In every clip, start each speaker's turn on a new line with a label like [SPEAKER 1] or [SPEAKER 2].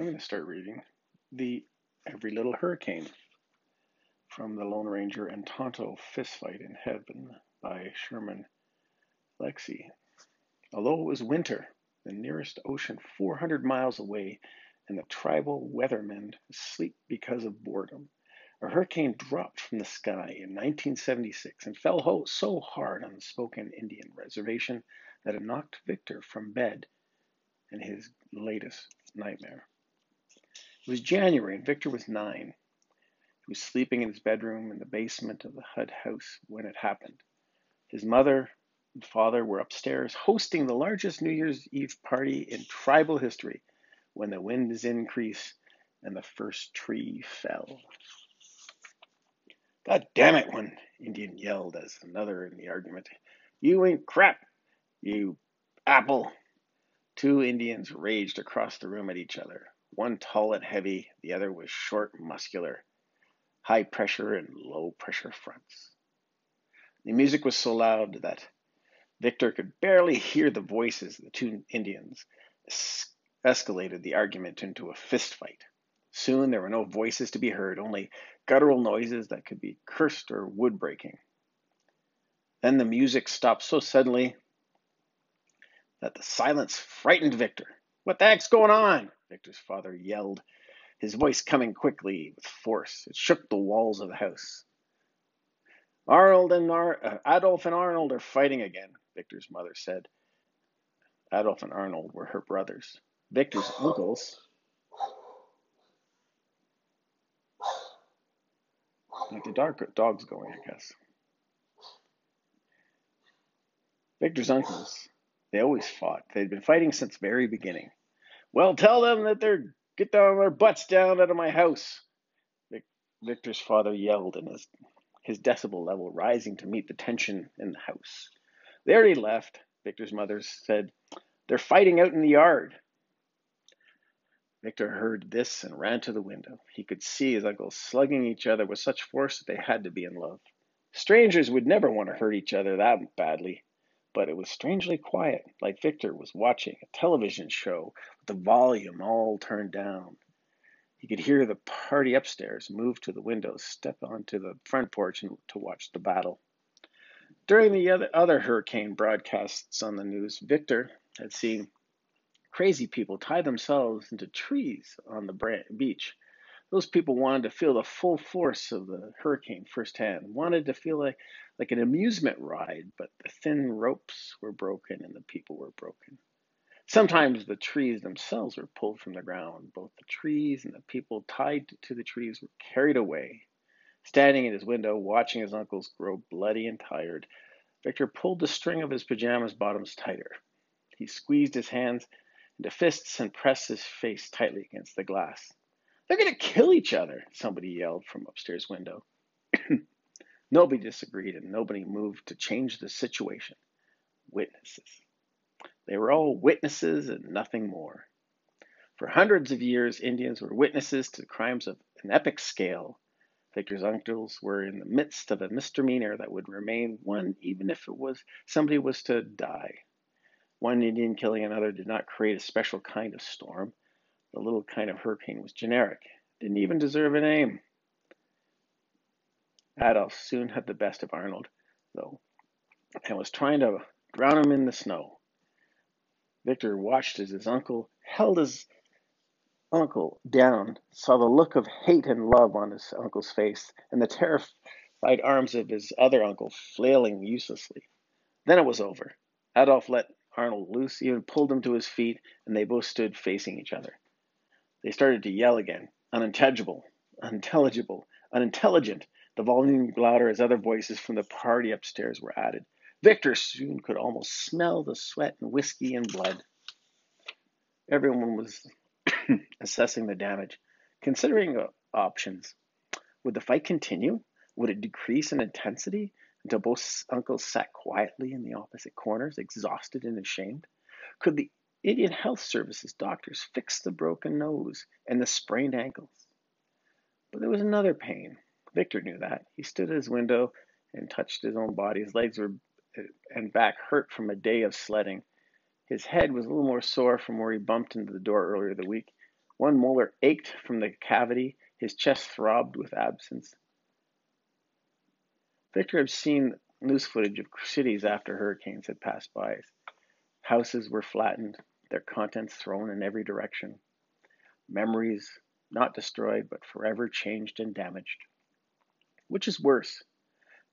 [SPEAKER 1] I'm going to start reading the Every Little Hurricane from the Lone Ranger and Tonto Fistfight in Heaven by Sherman Alexie. Although it was winter, the nearest ocean 400 miles away, and the tribal weathermen asleep because of boredom, a hurricane dropped from the sky in 1976 and fell so hard on the Spokane Indian Reservation that it knocked Victor from bed in his latest nightmare. It was January, and Victor was nine. He was sleeping in his bedroom in the basement of the HUD house when it happened. His mother and father were upstairs hosting the largest New Year's Eve party in tribal history when the winds increased and the first tree fell. God damn it, one Indian yelled as another in the argument. You ain't crap, you apple. Two Indians raged across the room at each other. One tall and heavy, the other was short and muscular, high pressure and low pressure fronts. The music was so loud that Victor could barely hear the voices of the two Indians es- escalated the argument into a fist fight. Soon there were no voices to be heard, only guttural noises that could be cursed or wood breaking. Then the music stopped so suddenly that the silence frightened Victor. What the heck's going on? Victor's father yelled, his voice coming quickly with force. It shook the walls of the house. Arnold and Ar- uh, Adolf and Arnold are fighting again, Victor's mother said. Adolf and Arnold were her brothers. Victor's uncles. Like the dark dog's going, I guess. Victor's uncles, they always fought. They'd been fighting since very beginning. Well, tell them that they're get down their butts down out of my house. Victor's father yelled, and his, his decibel level rising to meet the tension in the house. They already left. Victor's mother said, They're fighting out in the yard. Victor heard this and ran to the window. He could see his uncles slugging each other with such force that they had to be in love. Strangers would never want to hurt each other that badly but it was strangely quiet, like Victor was watching a television show with the volume all turned down. He could hear the party upstairs move to the windows, step onto the front porch and, to watch the battle. During the other, other hurricane broadcasts on the news, Victor had seen crazy people tie themselves into trees on the beach those people wanted to feel the full force of the hurricane firsthand, wanted to feel like, like an amusement ride, but the thin ropes were broken and the people were broken. Sometimes the trees themselves were pulled from the ground. Both the trees and the people tied to the trees were carried away. Standing in his window, watching his uncles grow bloody and tired, Victor pulled the string of his pajamas bottoms tighter. He squeezed his hands into fists and pressed his face tightly against the glass. They're going to kill each other, somebody yelled from upstairs window. nobody disagreed and nobody moved to change the situation. Witnesses. They were all witnesses and nothing more. For hundreds of years, Indians were witnesses to crimes of an epic scale. Victor's uncles were in the midst of a misdemeanor that would remain one even if it was somebody was to die. One Indian killing another did not create a special kind of storm. The little kind of hurricane was generic, didn't even deserve a name. Adolf soon had the best of Arnold, though, and was trying to drown him in the snow. Victor watched as his uncle held his uncle down, saw the look of hate and love on his uncle's face, and the terrified arms of his other uncle flailing uselessly. Then it was over. Adolf let Arnold loose, even pulled him to his feet, and they both stood facing each other. They started to yell again, unintelligible, unintelligible, unintelligent. The volume louder as other voices from the party upstairs were added. Victor soon could almost smell the sweat and whiskey and blood. Everyone was assessing the damage, considering options. Would the fight continue? Would it decrease in intensity until both uncles sat quietly in the opposite corners, exhausted and ashamed? Could the Indian Health Services doctors fixed the broken nose and the sprained ankles. But there was another pain. Victor knew that. He stood at his window and touched his own body. His legs were eh, and back hurt from a day of sledding. His head was a little more sore from where he bumped into the door earlier the week. One molar ached from the cavity, his chest throbbed with absence. Victor had seen news footage of cities after hurricanes had passed by. Houses were flattened, their contents thrown in every direction. Memories not destroyed, but forever changed and damaged. Which is worse?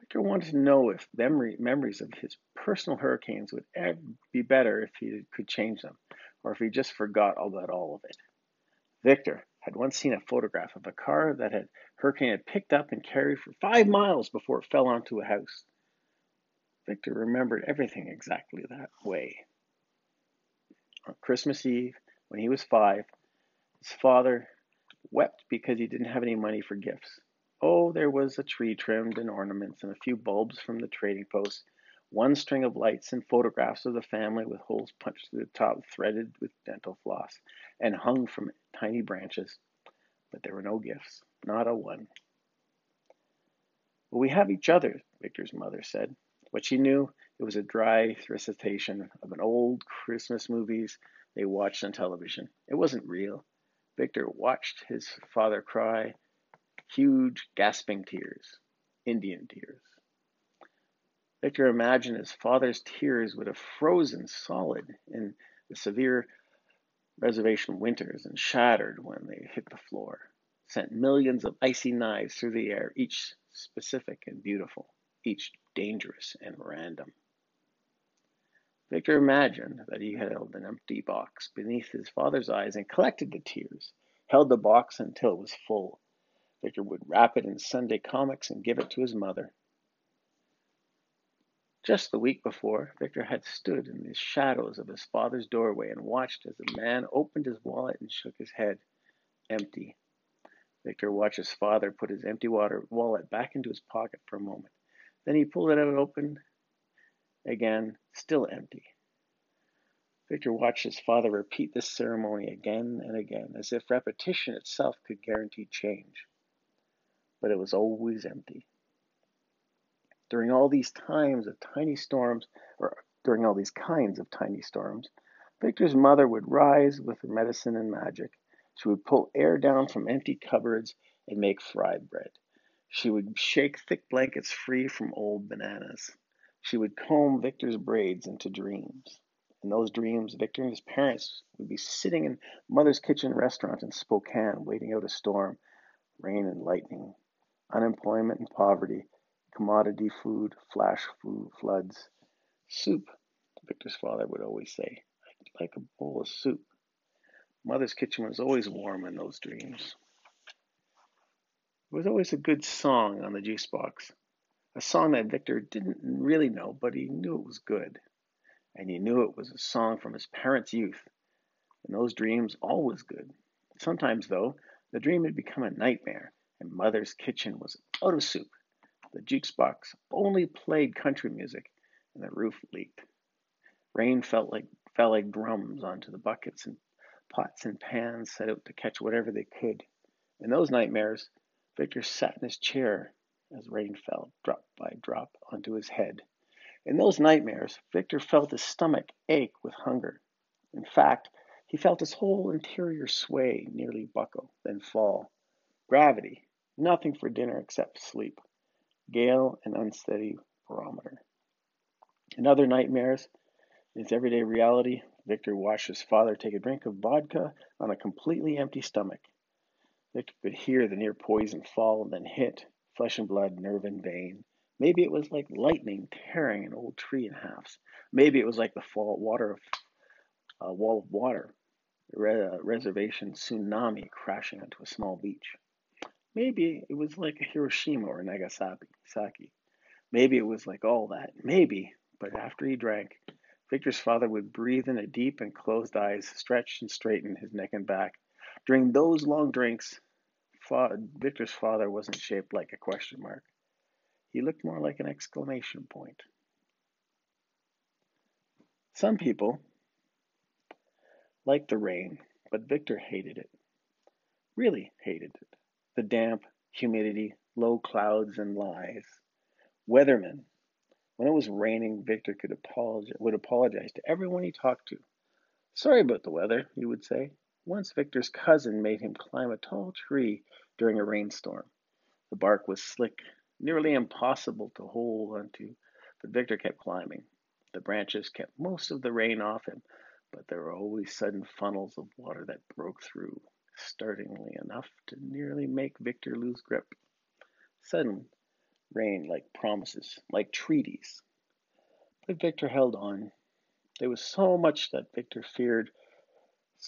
[SPEAKER 1] Victor wanted to know if memory, memories of his personal hurricanes would be better if he could change them, or if he just forgot about all of it. Victor had once seen a photograph of a car that had hurricane had picked up and carried for five miles before it fell onto a house. Victor remembered everything exactly that way. On Christmas Eve, when he was five, his father wept because he didn't have any money for gifts. Oh, there was a tree trimmed and ornaments and a few bulbs from the trading post, one string of lights and photographs of the family with holes punched through the top, threaded with dental floss, and hung from tiny branches. But there were no gifts, not a one. Well, we have each other, Victor's mother said. What she knew, it was a dry recitation of an old Christmas movies they watched on television. It wasn't real. Victor watched his father cry huge, gasping tears, Indian tears. Victor imagined his father's tears would have frozen solid in the severe reservation winters and shattered when they hit the floor, sent millions of icy knives through the air, each specific and beautiful, each dangerous and random. Victor imagined that he held an empty box beneath his father's eyes and collected the tears, held the box until it was full. Victor would wrap it in Sunday comics and give it to his mother. Just the week before, Victor had stood in the shadows of his father's doorway and watched as the man opened his wallet and shook his head, empty. Victor watched his father put his empty water wallet back into his pocket for a moment. Then he pulled it out open again, still empty. Victor watched his father repeat this ceremony again and again, as if repetition itself could guarantee change. But it was always empty. During all these times of tiny storms, or during all these kinds of tiny storms, Victor's mother would rise with her medicine and magic. She would pull air down from empty cupboards and make fried bread. She would shake thick blankets free from old bananas. She would comb Victor's braids into dreams. In those dreams, Victor and his parents would be sitting in Mother's Kitchen restaurant in Spokane, waiting out a storm, rain and lightning, unemployment and poverty, commodity food, flash food, floods. Soup, Victor's father would always say. I'd like a bowl of soup. Mother's kitchen was always warm in those dreams. There was always a good song on the juice box a song that Victor didn't really know, but he knew it was good. And he knew it was a song from his parents' youth. And those dreams always good. Sometimes, though, the dream had become a nightmare, and Mother's kitchen was out of soup. The jukebox only played country music, and the roof leaked. Rain felt like fell like drums onto the buckets and pots and pans set out to catch whatever they could. In those nightmares, Victor sat in his chair as rain fell drop by drop onto his head. In those nightmares, Victor felt his stomach ache with hunger. In fact, he felt his whole interior sway, nearly buckle, then fall. Gravity, nothing for dinner except sleep. Gale and unsteady barometer. In other nightmares, in his everyday reality, Victor watched his father take a drink of vodka on a completely empty stomach. Victor could hear the near poison fall and then hit, flesh and blood, nerve and vein. Maybe it was like lightning tearing an old tree in halves. Maybe it was like the fall water of a wall of water, a uh, reservation tsunami crashing onto a small beach. Maybe it was like Hiroshima or Nagasaki. Maybe it was like all that. Maybe, but after he drank, Victor's father would breathe in a deep and closed eyes, stretch and straighten his neck and back. During those long drinks, Victor's father wasn't shaped like a question mark. He looked more like an exclamation point. Some people liked the rain, but Victor hated it. Really hated it. The damp, humidity, low clouds, and lies. Weathermen. When it was raining, Victor could apologize, would apologize to everyone he talked to. Sorry about the weather, he would say. Once Victor's cousin made him climb a tall tree during a rainstorm. The bark was slick, nearly impossible to hold onto, but Victor kept climbing. The branches kept most of the rain off him, but there were always sudden funnels of water that broke through, startlingly enough to nearly make Victor lose grip. Sudden rain like promises, like treaties. But Victor held on. There was so much that Victor feared,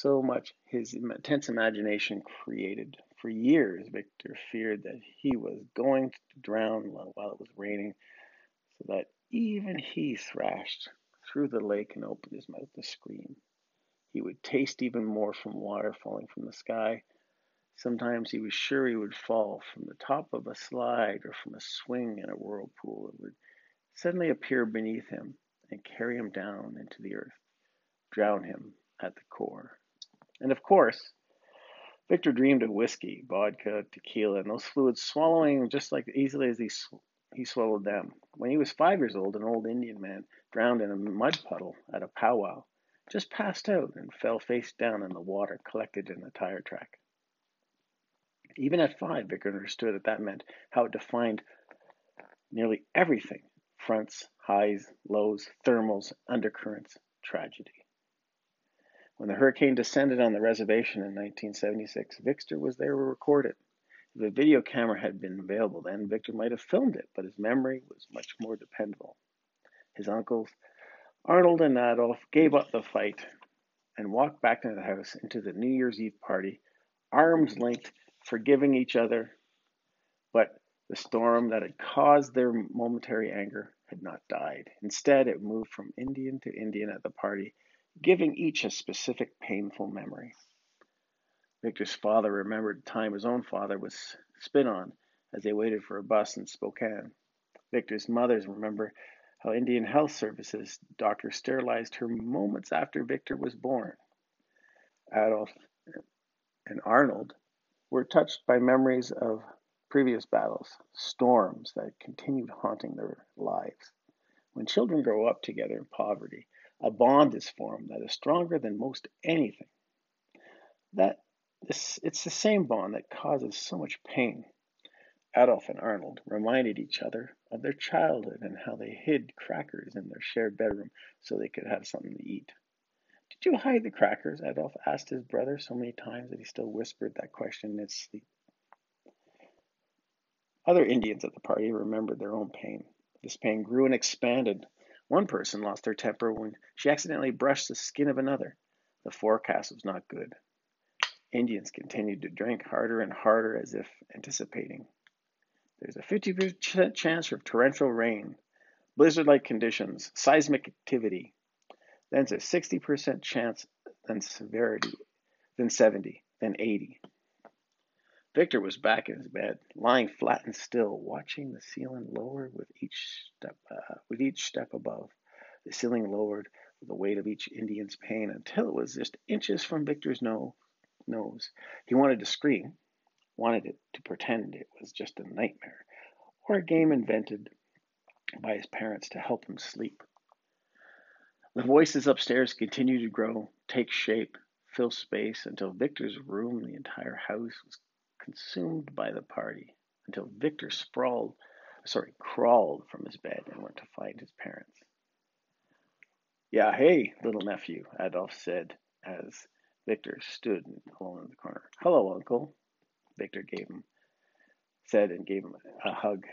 [SPEAKER 1] so much his intense imagination created. For years, Victor feared that he was going to drown while it was raining, so that even he thrashed through the lake and opened his mouth to scream. He would taste even more from water falling from the sky. Sometimes he was sure he would fall from the top of a slide or from a swing in a whirlpool that would suddenly appear beneath him and carry him down into the earth, drown him at the core. And of course, Victor dreamed of whiskey, vodka, tequila, and those fluids swallowing just like easily as he sw- he swallowed them. When he was five years old, an old Indian man drowned in a mud puddle at a powwow, just passed out and fell face down in the water collected in the tire track. Even at five, Victor understood that that meant how it defined nearly everything fronts, highs, lows, thermals, undercurrents, tragedy. When the hurricane descended on the reservation in 1976, Victor was there to record it. If a video camera had been available then, Victor might have filmed it, but his memory was much more dependable. His uncles, Arnold and Adolf, gave up the fight and walked back into the house into the New Year's Eve party, arms linked, forgiving each other. But the storm that had caused their momentary anger had not died. Instead, it moved from Indian to Indian at the party, giving each a specific painful memory. Victor's father remembered the time his own father was spit on as they waited for a bus in Spokane. Victor's mothers remember how Indian Health Services doctor sterilized her moments after Victor was born. Adolf and Arnold were touched by memories of previous battles, storms that continued haunting their lives. When children grow up together in poverty, a bond is formed that is stronger than most anything. That this, it's the same bond that causes so much pain. Adolf and Arnold reminded each other of their childhood and how they hid crackers in their shared bedroom so they could have something to eat. Did you hide the crackers? Adolf asked his brother so many times that he still whispered that question in his sleep. Other Indians at the party remembered their own pain. This pain grew and expanded. One person lost her temper when she accidentally brushed the skin of another. The forecast was not good. Indians continued to drink harder and harder as if anticipating. There's a 50% chance of torrential rain, blizzard like conditions, seismic activity. Then there's a 60% chance, then severity, then 70, then 80. Victor was back in his bed, lying flat and still, watching the ceiling lower with each step, uh, with each step above. The ceiling lowered with the weight of each Indian's pain until it was just inches from Victor's nose nose. He wanted to scream, wanted it to pretend it was just a nightmare or a game invented by his parents to help him sleep. The voices upstairs continued to grow, take shape, fill space until Victor's room, the entire house, was consumed by the party. Until Victor sprawled, sorry, crawled from his bed and went to find his parents. Yeah, hey, little nephew, Adolf said as Victor stood alone in the corner. Hello, Uncle. Victor gave him, said and gave him a hug,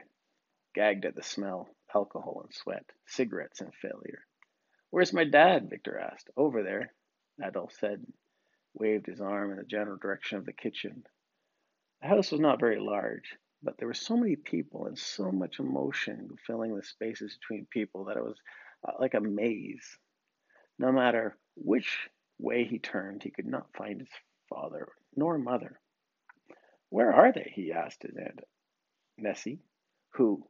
[SPEAKER 1] gagged at the smell, alcohol and sweat, cigarettes and failure. Where's my dad? Victor asked. Over there, Adolf said, waved his arm in the general direction of the kitchen. The house was not very large, but there were so many people and so much emotion filling the spaces between people that it was uh, like a maze. No matter which way he turned, he could not find his father nor mother. Where are they? he asked his aunt Nessie. Who?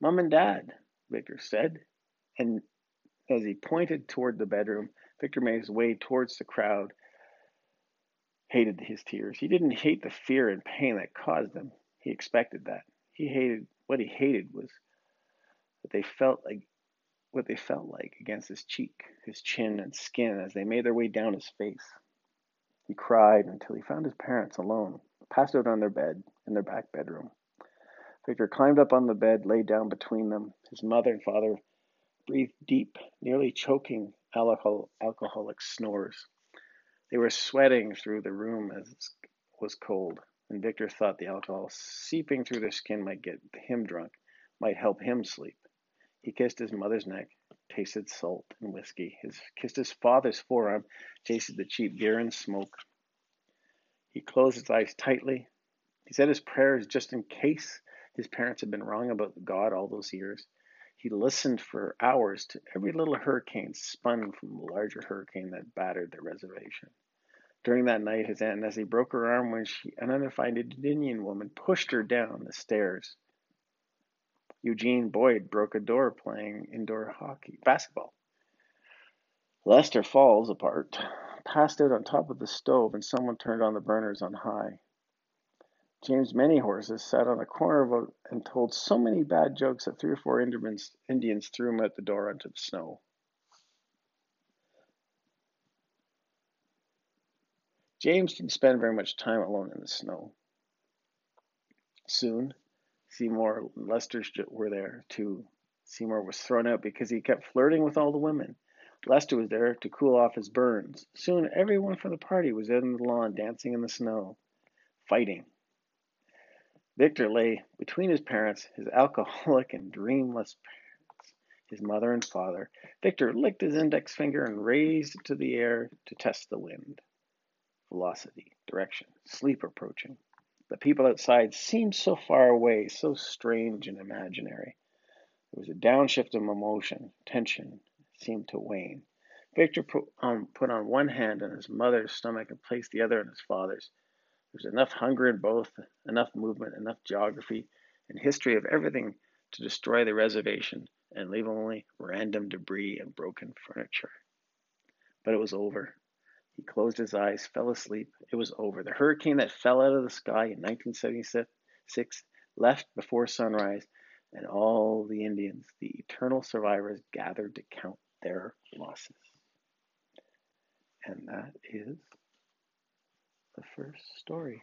[SPEAKER 1] Mom and Dad, Victor said. And as he pointed toward the bedroom, Victor made his way towards the crowd, hated his tears. He didn't hate the fear and pain that caused them. He expected that. He hated what he hated was that they felt like what they felt like against his cheek, his chin, and skin as they made their way down his face. He cried until he found his parents alone, passed out on their bed in their back bedroom. Victor climbed up on the bed, lay down between them. His mother and father breathed deep, nearly choking alcohol, alcoholic snores. They were sweating through the room as it was cold, and Victor thought the alcohol seeping through their skin might get him drunk, might help him sleep. He kissed his mother's neck, tasted salt and whiskey. He kissed his father's forearm, tasted the cheap beer and smoke. He closed his eyes tightly. He said his prayers just in case his parents had been wrong about God all those years. He listened for hours to every little hurricane spun from the larger hurricane that battered the reservation. During that night, his Aunt Nessie broke her arm when she, an unidentified Indian woman pushed her down the stairs. Eugene Boyd broke a door playing indoor hockey basketball. Lester FallsApart, passed out on top of the stove, and someone turned on the burners on high. James Many Horses sat on a corner of a, and told so many bad jokes that three or four Indians, Indians threw him out the door onto the snow. James didn't spend very much time alone in the snow. Soon, Seymour and Lester were there too. Seymour was thrown out because he kept flirting with all the women. Lester was there to cool off his burns. Soon, everyone from the party was out on the lawn dancing in the snow, fighting. Victor lay between his parents, his alcoholic and dreamless parents, his mother and father. Victor licked his index finger and raised it to the air to test the wind. Velocity, direction, sleep approaching. The people outside seemed so far away, so strange and imaginary. There was a downshift of emotion, tension seemed to wane. Victor put on, put on one hand on his mother's stomach and placed the other on his father's. There's enough hunger in both, enough movement, enough geography and history of everything to destroy the reservation and leave only random debris and broken furniture. But it was over. He closed his eyes, fell asleep. It was over. The hurricane that fell out of the sky in 1976 left before sunrise, and all the Indians, the eternal survivors, gathered to count their losses. And that is the first story.